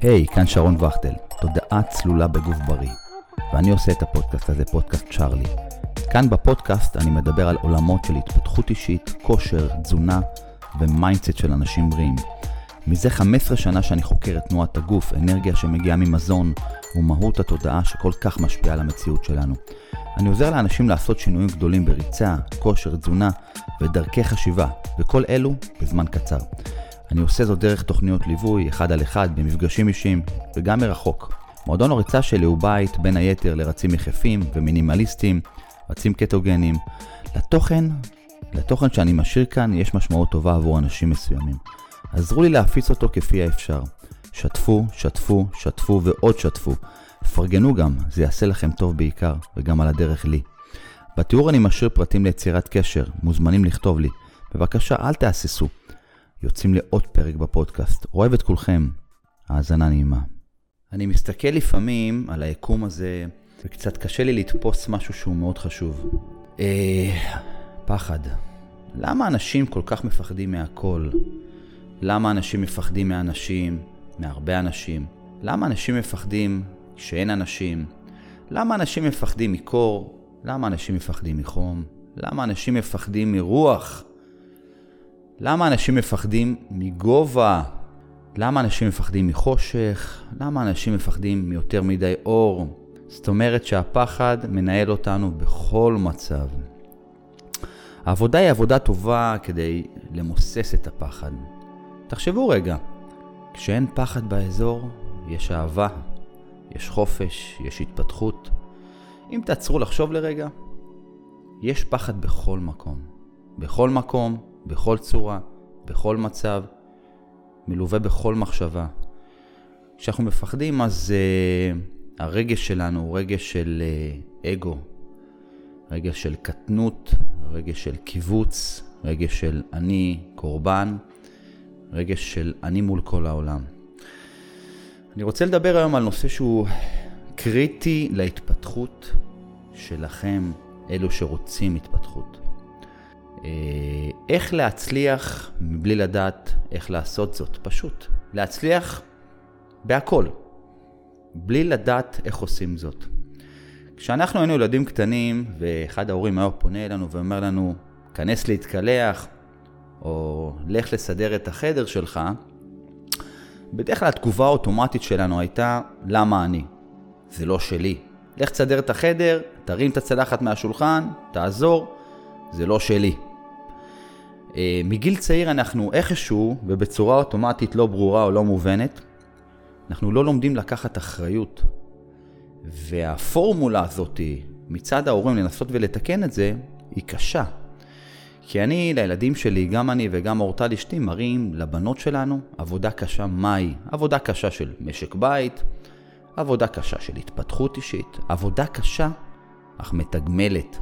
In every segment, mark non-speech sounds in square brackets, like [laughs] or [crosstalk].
היי, hey, כאן שרון וכטל, תודעה צלולה בגוף בריא. ואני עושה את הפודקאסט הזה, פודקאסט צ'ארלי. כאן בפודקאסט אני מדבר על עולמות של התפתחות אישית, כושר, תזונה ו mindset של אנשים בריאים. מזה 15 שנה שאני חוקר את תנועת הגוף, אנרגיה שמגיעה ממזון ומהות התודעה שכל כך משפיעה על המציאות שלנו. אני עוזר לאנשים לעשות שינויים גדולים בריצה, כושר, תזונה ודרכי חשיבה, וכל אלו בזמן קצר. אני עושה זאת דרך תוכניות ליווי, אחד על אחד, במפגשים אישיים, וגם מרחוק. מועדון הריצה שלי הוא בית, בין היתר, לרצים יחפים ומינימליסטים, רצים קטוגנים. לתוכן, לתוכן שאני משאיר כאן, יש משמעות טובה עבור אנשים מסוימים. עזרו לי להפיץ אותו כפי האפשר. שתפו, שתפו, שתפו ועוד שתפו. פרגנו גם, זה יעשה לכם טוב בעיקר, וגם על הדרך לי. בתיאור אני משאיר פרטים ליצירת קשר, מוזמנים לכתוב לי. בבקשה, אל תהססו. יוצאים לעוד פרק בפודקאסט. אוהב את כולכם. האזנה נעימה. אני מסתכל לפעמים על היקום הזה, וקצת קשה לי לתפוס משהו שהוא מאוד חשוב. אה, פחד. למה אנשים כל כך מפחדים מהכל? למה אנשים מפחדים מאנשים, מהרבה אנשים? למה אנשים מפחדים שאין אנשים? למה אנשים מפחדים מקור? למה אנשים מפחדים מחום? למה אנשים מפחדים מרוח? למה אנשים מפחדים מגובה? למה אנשים מפחדים מחושך? למה אנשים מפחדים מיותר מדי אור? זאת אומרת שהפחד מנהל אותנו בכל מצב. העבודה היא עבודה טובה כדי למוסס את הפחד. תחשבו רגע, כשאין פחד באזור, יש אהבה, יש חופש, יש התפתחות. אם תעצרו לחשוב לרגע, יש פחד בכל מקום. בכל מקום, בכל צורה, בכל מצב, מלווה בכל מחשבה. כשאנחנו מפחדים אז uh, הרגש שלנו הוא רגש של uh, אגו, רגש של קטנות, רגש של קיבוץ, רגש של אני קורבן, רגש של אני מול כל העולם. אני רוצה לדבר היום על נושא שהוא קריטי להתפתחות שלכם, אלו שרוצים התפתחות. אה, איך להצליח מבלי לדעת איך לעשות זאת? פשוט. להצליח בהכל, בלי לדעת איך עושים זאת. כשאנחנו היינו ילדים קטנים, ואחד ההורים היה פונה אלינו ואומר לנו, כנס להתקלח, או לך לסדר את החדר שלך, בדרך כלל התגובה האוטומטית שלנו הייתה, למה אני? זה לא שלי. לך תסדר את החדר, תרים את הצלחת מהשולחן, תעזור, זה לא שלי. אה, מגיל צעיר אנחנו איכשהו, ובצורה אוטומטית לא ברורה או לא מובנת, אנחנו לא לומדים לקחת אחריות. והפורמולה הזאת מצד ההורים לנסות ולתקן את זה, היא קשה. כי אני, לילדים שלי, גם אני וגם אורטל אשתי, מראים לבנות שלנו עבודה קשה מהי. עבודה קשה של משק בית, עבודה קשה של התפתחות אישית, עבודה קשה אך מתגמלת.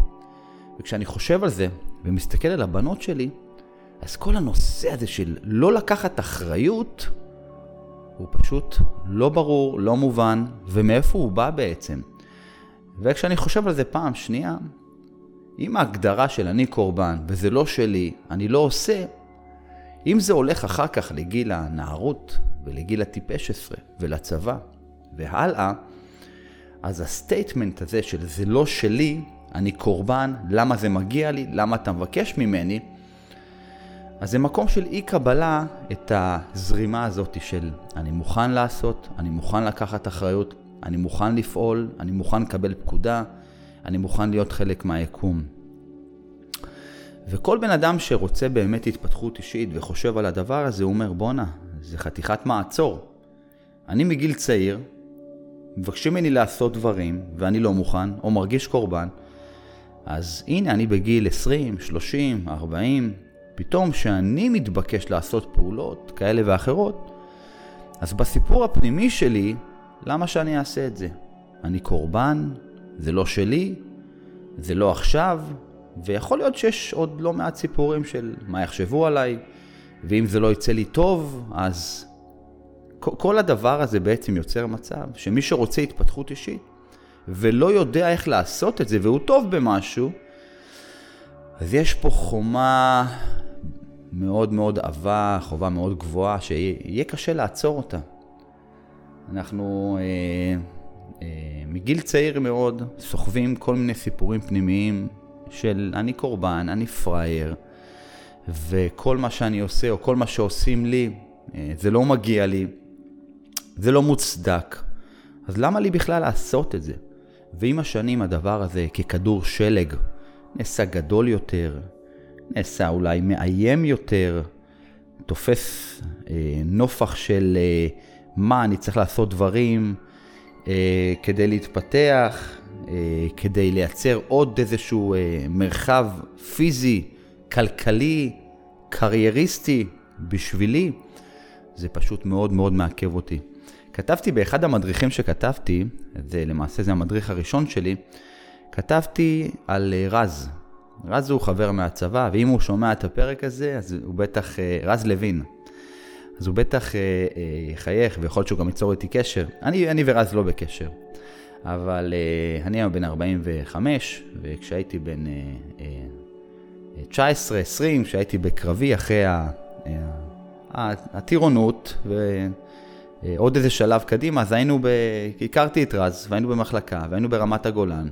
וכשאני חושב על זה ומסתכל על הבנות שלי, אז כל הנושא הזה של לא לקחת אחריות, הוא פשוט לא ברור, לא מובן, ומאיפה הוא בא בעצם. וכשאני חושב על זה פעם שנייה, אם ההגדרה של אני קורבן וזה לא שלי, אני לא עושה, אם זה הולך אחר כך לגיל הנערות ולגיל הטיפש עשרה ולצבא והלאה, אז ה statement הזה של זה לא שלי, אני קורבן, למה זה מגיע לי, למה אתה מבקש ממני, אז זה מקום של אי קבלה את הזרימה הזאת של אני מוכן לעשות, אני מוכן לקחת אחריות, אני מוכן לפעול, אני מוכן לקבל פקודה, אני מוכן להיות חלק מהיקום. וכל בן אדם שרוצה באמת התפתחות אישית וחושב על הדבר הזה, הוא אומר, בואנה, זה חתיכת מעצור. אני מגיל צעיר, מבקשים ממני לעשות דברים, ואני לא מוכן, או מרגיש קורבן, אז הנה, אני בגיל 20, 30, 40, פתאום שאני מתבקש לעשות פעולות כאלה ואחרות, אז בסיפור הפנימי שלי, למה שאני אעשה את זה? אני קורבן, זה לא שלי, זה לא עכשיו, ויכול להיות שיש עוד לא מעט סיפורים של מה יחשבו עליי, ואם זה לא יצא לי טוב, אז כל הדבר הזה בעצם יוצר מצב שמי שרוצה התפתחות אישית ולא יודע איך לעשות את זה, והוא טוב במשהו, אז יש פה חומה מאוד מאוד עבה, חובה מאוד גבוהה, שיהיה קשה לעצור אותה. אנחנו אה, אה, מגיל צעיר מאוד סוחבים כל מיני סיפורים פנימיים של אני קורבן, אני פראייר, וכל מה שאני עושה או כל מה שעושים לי, אה, זה לא מגיע לי, זה לא מוצדק. אז למה לי בכלל לעשות את זה? ועם השנים הדבר הזה ככדור שלג נעשה גדול יותר, נעשה אולי מאיים יותר, תופס אה, נופח של אה, מה אני צריך לעשות דברים אה, כדי להתפתח, אה, כדי לייצר עוד איזשהו אה, מרחב פיזי, כלכלי, קרייריסטי בשבילי, זה פשוט מאוד מאוד מעכב אותי. כתבתי באחד המדריכים שכתבתי, זה למעשה זה המדריך הראשון שלי, כתבתי על אה, רז. רז הוא חבר מהצבא, ואם הוא שומע את הפרק הזה, אז הוא בטח, אה, רז לוין. אז הוא בטח אה, יחייך, ויכול להיות שהוא גם ייצור איתי קשר. אני, אני ורז לא בקשר. אבל אני היום בן 45, וכשהייתי בן 19-20, כשהייתי בקרבי אחרי הטירונות, ועוד איזה שלב קדימה, אז היינו, ב... הכרתי את רז, והיינו במחלקה, והיינו ברמת הגולן.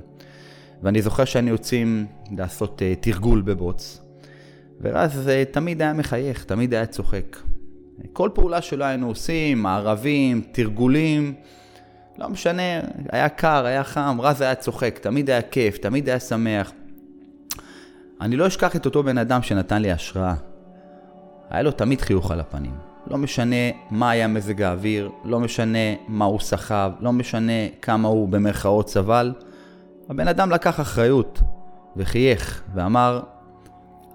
ואני זוכר שהיינו יוצאים לעשות uh, תרגול בבוץ, ורז uh, תמיד היה מחייך, תמיד היה צוחק. כל פעולה שלו היינו עושים, מערבים, תרגולים, לא משנה, היה קר, היה חם, רז היה צוחק, תמיד היה כיף, תמיד היה שמח. אני לא אשכח את אותו בן אדם שנתן לי השראה. היה לו תמיד חיוך על הפנים. לא משנה מה היה מזג האוויר, לא משנה מה הוא סחב, לא משנה כמה הוא במרכאות סבל. הבן אדם לקח אחריות וחייך ואמר,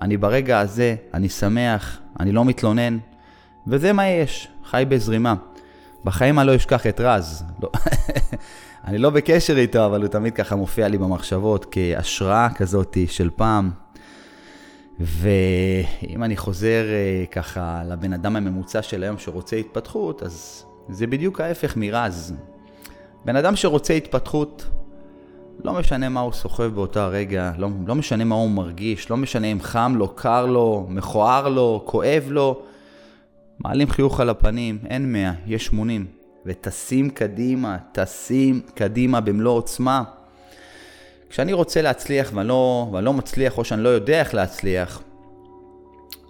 אני ברגע הזה, אני שמח, אני לא מתלונן, וזה מה יש, חי בזרימה. בחיים אני לא אשכח את רז. לא, [laughs] אני לא בקשר איתו, אבל הוא תמיד ככה מופיע לי במחשבות כהשראה כזאת של פעם. ואם אני חוזר אה, ככה לבן אדם הממוצע של היום שרוצה התפתחות, אז זה בדיוק ההפך מרז. בן אדם שרוצה התפתחות, לא משנה מה הוא סוחב באותה רגע, לא, לא משנה מה הוא מרגיש, לא משנה אם חם לו, קר לו, מכוער לו, כואב לו, מעלים חיוך על הפנים, אין 100, יש 80. וטסים קדימה, טסים קדימה במלוא עוצמה. כשאני רוצה להצליח ואני לא, ואני לא מצליח או שאני לא יודע איך להצליח,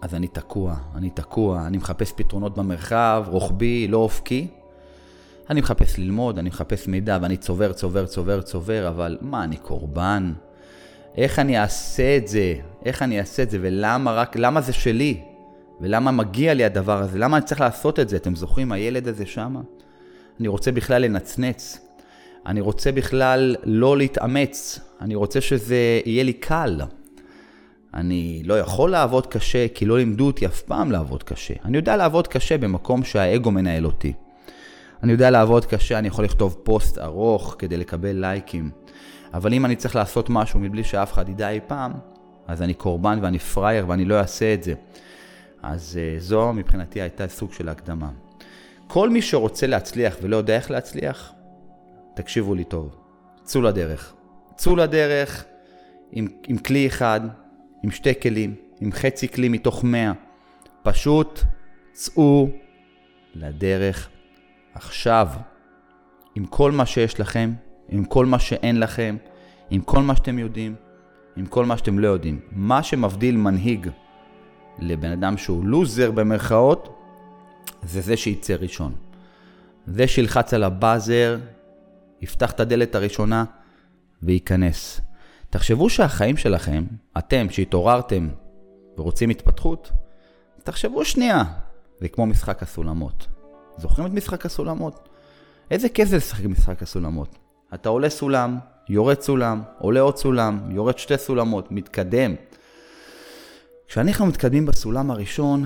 אז אני תקוע, אני תקוע, אני מחפש פתרונות במרחב, רוחבי, לא אופקי. אני מחפש ללמוד, אני מחפש מידע ואני צובר, צובר, צובר, צובר, אבל מה, אני קורבן? איך אני אעשה את זה? איך אני אעשה את זה? ולמה רק, למה זה שלי? ולמה מגיע לי הדבר הזה? למה אני צריך לעשות את זה? אתם זוכרים, הילד הזה שמה? אני רוצה בכלל לנצנץ. אני רוצה בכלל לא להתאמץ. אני רוצה שזה יהיה לי קל. אני לא יכול לעבוד קשה, כי לא לימדו אותי אף פעם לעבוד קשה. אני יודע לעבוד קשה במקום שהאגו מנהל אותי. אני יודע לעבוד קשה, אני יכול לכתוב פוסט ארוך כדי לקבל לייקים. אבל אם אני צריך לעשות משהו מבלי שאף אחד ידע אי פעם, אז אני קורבן ואני פראייר ואני לא אעשה את זה. אז uh, זו מבחינתי הייתה סוג של הקדמה. כל מי שרוצה להצליח ולא יודע איך להצליח, תקשיבו לי טוב, צאו לדרך. צאו לדרך עם, עם כלי אחד, עם שתי כלים, עם חצי כלי מתוך מאה. פשוט צאו לדרך עכשיו, עם כל מה שיש לכם, עם כל מה שאין לכם, עם כל מה שאתם יודעים, עם כל מה שאתם לא יודעים. מה שמבדיל מנהיג לבן אדם שהוא לוזר במרכאות, זה זה שיצא ראשון. זה שילחץ על הבאזר, יפתח את הדלת הראשונה וייכנס. תחשבו שהחיים שלכם, אתם שהתעוררתם ורוצים התפתחות, תחשבו שנייה, זה כמו משחק הסולמות. זוכרים את משחק הסולמות? איזה כיף זה לשחק משחק הסולמות. אתה עולה סולם, יורד סולם, עולה עוד סולם, יורד שתי סולמות, מתקדם. כשאנחנו מתקדמים בסולם הראשון,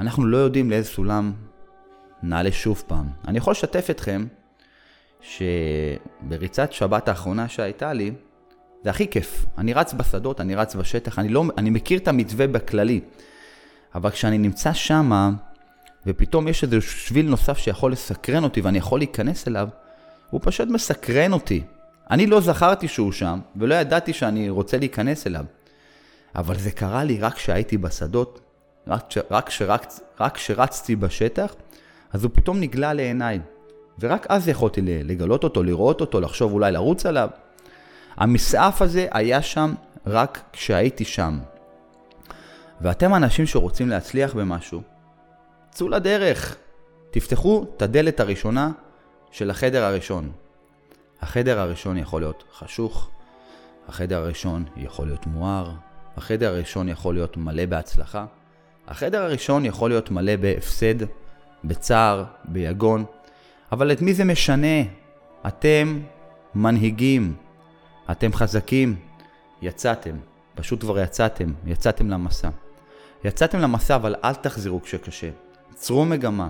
אנחנו לא יודעים לאיזה סולם נעלה שוב פעם. אני יכול לשתף אתכם שבריצת שבת האחרונה שהייתה לי, זה הכי כיף. אני רץ בשדות, אני רץ בשטח, אני, לא, אני מכיר את המתווה בכללי. אבל כשאני נמצא שמה, ופתאום יש איזה שביל נוסף שיכול לסקרן אותי ואני יכול להיכנס אליו, הוא פשוט מסקרן אותי. אני לא זכרתי שהוא שם, ולא ידעתי שאני רוצה להיכנס אליו. אבל זה קרה לי רק כשהייתי בשדות, רק, רק, רק כשרצתי בשטח, אז הוא פתאום נגלה לעיניי. ורק אז יכולתי לגלות אותו, לראות אותו, לחשוב אולי לרוץ עליו. המסעף הזה היה שם רק כשהייתי שם. ואתם אנשים שרוצים להצליח במשהו, צאו לדרך. תפתחו את הדלת הראשונה של החדר הראשון. החדר הראשון יכול להיות חשוך, החדר הראשון יכול להיות מואר, החדר הראשון יכול להיות מלא בהצלחה, החדר הראשון יכול להיות מלא בהפסד, בצער, ביגון, אבל את מי זה משנה? אתם מנהיגים, אתם חזקים, יצאתם, פשוט כבר יצאתם, יצאתם למסע. יצאתם למסע אבל אל תחזרו כשקשה, צרו מגמה.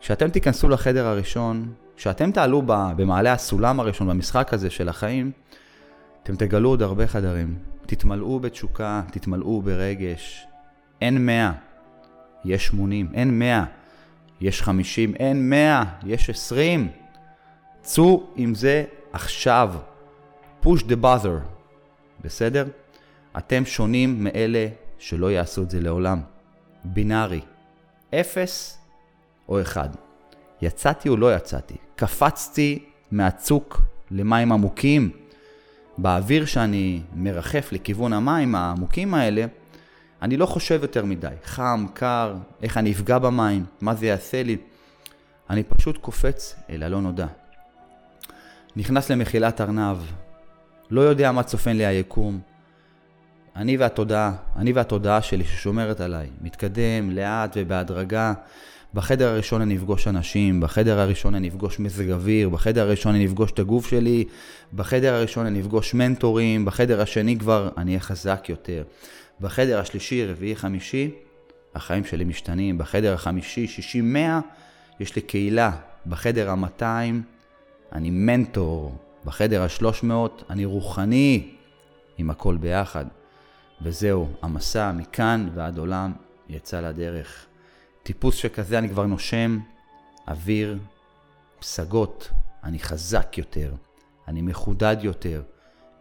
כשאתם תיכנסו לחדר הראשון, כשאתם תעלו במעלה הסולם הראשון במשחק הזה של החיים, אתם תגלו עוד הרבה חדרים. תתמלאו בתשוקה, תתמלאו ברגש. אין מאה, יש שמונים. אין מאה, יש חמישים. אין מאה, יש עשרים. צאו עם זה עכשיו. push the buzzer. בסדר? אתם שונים מאלה שלא יעשו את זה לעולם. בינארי. אפס או אחד. יצאתי או לא יצאתי. קפצתי מהצוק למים עמוקים. באוויר שאני מרחף לכיוון המים העמוקים האלה, אני לא חושב יותר מדי. חם, קר, איך אני אפגע במים, מה זה יעשה לי. אני פשוט קופץ אל הלא נודע. נכנס למחילת ארנב, לא יודע מה צופן לי היקום. אני והתודעה, אני והתודעה שלי ששומרת עליי, מתקדם לאט ובהדרגה. בחדר הראשון אני אפגוש אנשים, בחדר הראשון אני אפגוש מזג אוויר, בחדר הראשון אני אפגוש את הגוף שלי, בחדר הראשון אני אפגוש מנטורים, בחדר השני כבר אני אהיה חזק יותר. בחדר השלישי, רביעי, חמישי, החיים שלי משתנים. בחדר החמישי, שישי, מאה, יש לי קהילה. בחדר המאתיים, אני מנטור. בחדר השלוש מאות, אני רוחני, עם הכל ביחד. וזהו, המסע מכאן ועד עולם יצא לדרך. טיפוס שכזה אני כבר נושם אוויר, פסגות, אני חזק יותר, אני מחודד יותר.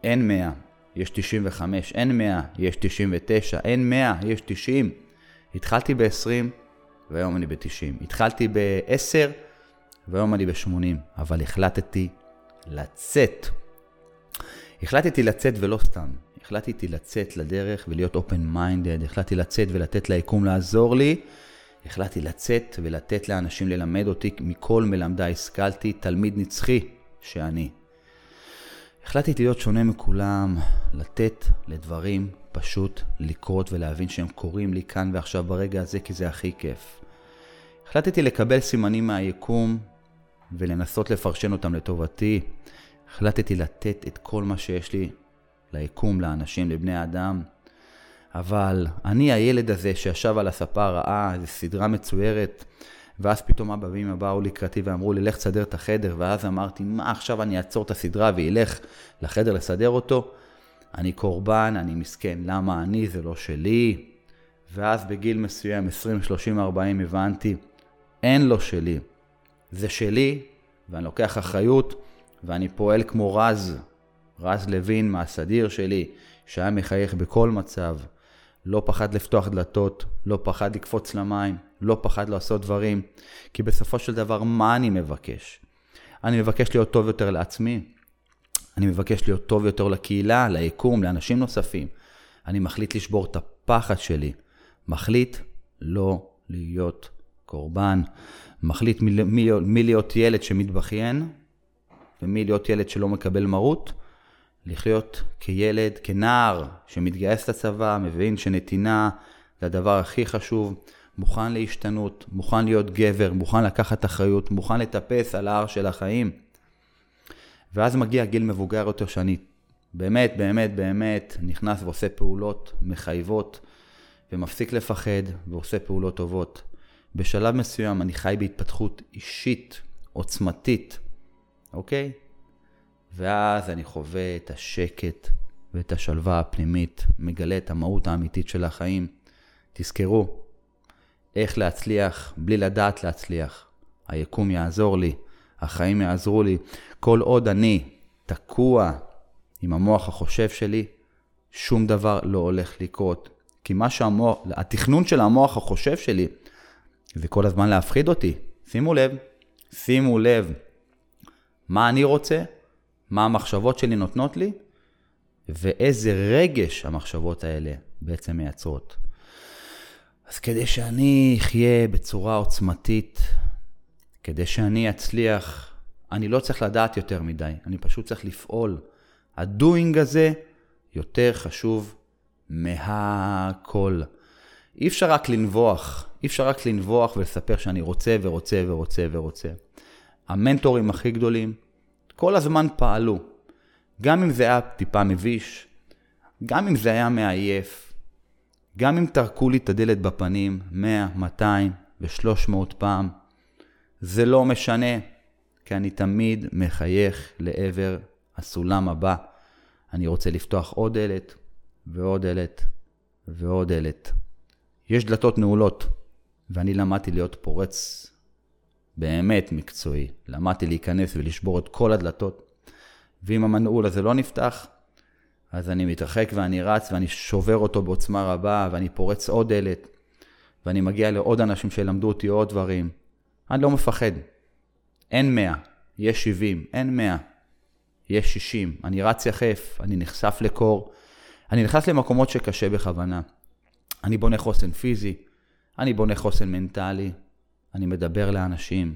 אין 100, יש 95, אין 100, יש 99, אין 100, יש 90. התחלתי ב-20 והיום אני ב-90. התחלתי ב-10 והיום אני ב-80, אבל החלטתי לצאת. החלטתי לצאת ולא סתם. החלטתי לצאת לדרך ולהיות open minded, החלטתי לצאת ולתת ליקום לעזור לי. החלטתי לצאת ולתת לאנשים ללמד אותי, מכל מלמדי השכלתי, תלמיד נצחי שאני. החלטתי להיות שונה מכולם, לתת לדברים פשוט לקרות ולהבין שהם קורים לי כאן ועכשיו ברגע הזה כי זה הכי כיף. החלטתי לקבל סימנים מהיקום ולנסות לפרשן אותם לטובתי. החלטתי לתת את כל מה שיש לי ליקום, לאנשים, לבני האדם. אבל אני הילד הזה שישב על הספה ראה איזו סדרה מצוירת, ואז פתאום אבא ואמא באו לקראתי ואמרו לי, לך תסדר את החדר, ואז אמרתי, מה עכשיו אני אעצור את הסדרה ואילך לחדר לסדר אותו? אני קורבן, אני מסכן, למה אני, זה לא שלי. ואז בגיל מסוים, 20, 30, 40, הבנתי, אין לו שלי. זה שלי, ואני לוקח אחריות, ואני פועל כמו רז, רז לוין מהסדיר שלי, שהיה מחייך בכל מצב. לא פחד לפתוח דלתות, לא פחד לקפוץ למים, לא פחד לעשות דברים, כי בסופו של דבר, מה אני מבקש? אני מבקש להיות טוב יותר לעצמי, אני מבקש להיות טוב יותר לקהילה, ליקום, לאנשים נוספים. אני מחליט לשבור את הפחד שלי, מחליט לא להיות קורבן, מחליט מי, מי, מי להיות ילד שמתבכיין ומי להיות ילד שלא מקבל מרות, לחיות כילד, כנער שמתגייס לצבא, מבין שנתינה זה הדבר הכי חשוב, מוכן להשתנות, מוכן להיות גבר, מוכן לקחת אחריות, מוכן לטפס על ההר של החיים. ואז מגיע גיל מבוגר יותר שאני באמת, באמת, באמת נכנס ועושה פעולות מחייבות ומפסיק לפחד ועושה פעולות טובות. בשלב מסוים אני חי בהתפתחות אישית, עוצמתית, אוקיי? ואז אני חווה את השקט ואת השלווה הפנימית, מגלה את המהות האמיתית של החיים. תזכרו, איך להצליח בלי לדעת להצליח. היקום יעזור לי, החיים יעזרו לי. כל עוד אני תקוע עם המוח החושב שלי, שום דבר לא הולך לקרות. כי מה שהמוח, התכנון של המוח החושב שלי, זה כל הזמן להפחיד אותי. שימו לב, שימו לב מה אני רוצה, מה המחשבות שלי נותנות לי, ואיזה רגש המחשבות האלה בעצם מייצרות. אז כדי שאני אחיה בצורה עוצמתית, כדי שאני אצליח, אני לא צריך לדעת יותר מדי, אני פשוט צריך לפעול. הדוינג הזה יותר חשוב מהכל. אי אפשר רק לנבוח, אי אפשר רק לנבוח ולספר שאני רוצה ורוצה ורוצה ורוצה. המנטורים הכי גדולים כל הזמן פעלו. גם אם זה היה טיפה מביש, גם אם זה היה מעייף, גם אם טרקו לי את הדלת בפנים 100, 200 ו-300 פעם, זה לא משנה, כי אני תמיד מחייך לעבר הסולם הבא. אני רוצה לפתוח עוד דלת ועוד דלת ועוד דלת. יש דלתות נעולות, ואני למדתי להיות פורץ באמת מקצועי. למדתי להיכנס ולשבור את כל הדלתות, ואם המנעול הזה לא נפתח, אז אני מתרחק ואני רץ ואני שובר אותו בעוצמה רבה ואני פורץ עוד דלת ואני מגיע לעוד אנשים שלמדו אותי עוד דברים. אני לא מפחד. אין 100, יש 70, אין 100, יש 60. אני רץ יחף, אני נחשף לקור, אני נכנס למקומות שקשה בכוונה. אני בונה חוסן פיזי, אני בונה חוסן מנטלי, אני מדבר לאנשים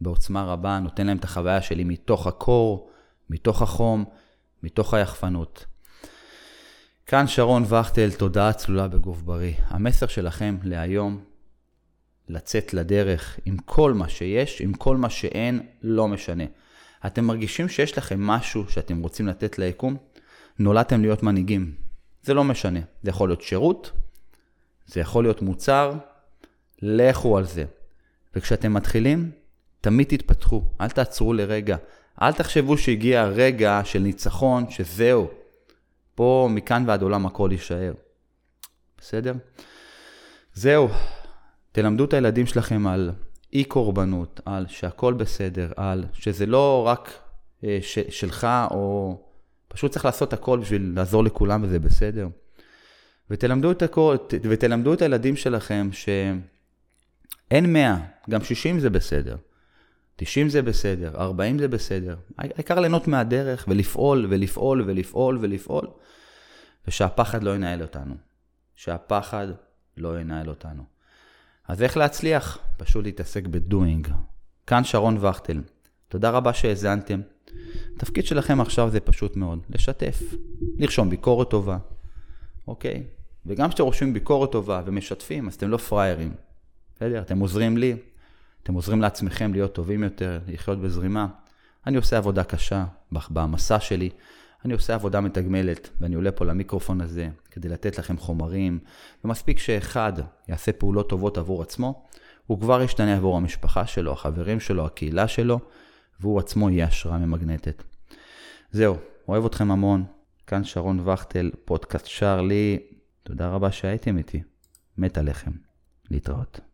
בעוצמה רבה, נותן להם את החוויה שלי מתוך הקור, מתוך החום, מתוך היחפנות. כאן שרון וכטל, תודעה צלולה בגוף בריא. המסר שלכם להיום, לצאת לדרך עם כל מה שיש, עם כל מה שאין, לא משנה. אתם מרגישים שיש לכם משהו שאתם רוצים לתת ליקום? נולדתם להיות מנהיגים. זה לא משנה. זה יכול להיות שירות, זה יכול להיות מוצר, לכו על זה. וכשאתם מתחילים, תמיד תתפתחו, אל תעצרו לרגע. אל תחשבו שהגיע הרגע של ניצחון, שזהו, פה מכאן ועד עולם הכל יישאר. בסדר? זהו, תלמדו את הילדים שלכם על אי קורבנות, על שהכל בסדר, על שזה לא רק אה, ש, שלך, או פשוט צריך לעשות הכל בשביל לעזור לכולם וזה בסדר. ותלמדו את, הכל, ותלמדו את הילדים שלכם שאין 100, גם 60 זה בסדר. 90 זה בסדר, 40 זה בסדר. העיקר ליהנות מהדרך ולפעול ולפעול ולפעול ולפעול, ושהפחד לא ינהל אותנו. שהפחד לא ינהל אותנו. אז איך להצליח? פשוט להתעסק בדואינג. כאן שרון וכטל. תודה רבה שהאזנתם. התפקיד שלכם עכשיו זה פשוט מאוד, לשתף, לרשום ביקורת טובה, אוקיי? וגם כשאתם רושמים ביקורת טובה ומשתפים, אז אתם לא פראיירים. בסדר? אתם עוזרים לי, אתם עוזרים לעצמכם להיות טובים יותר, לחיות בזרימה. אני עושה עבודה קשה במסע שלי, אני עושה עבודה מתגמלת, ואני עולה פה למיקרופון הזה כדי לתת לכם חומרים, ומספיק שאחד יעשה פעולות טובות עבור עצמו, הוא כבר ישתנה עבור המשפחה שלו, החברים שלו, הקהילה שלו, והוא עצמו יהיה השראה ממגנטת. זהו, אוהב אתכם המון. כאן שרון וכטל, פודקאסט שר לי. תודה רבה שהייתם איתי. מת עליכם. להתראות.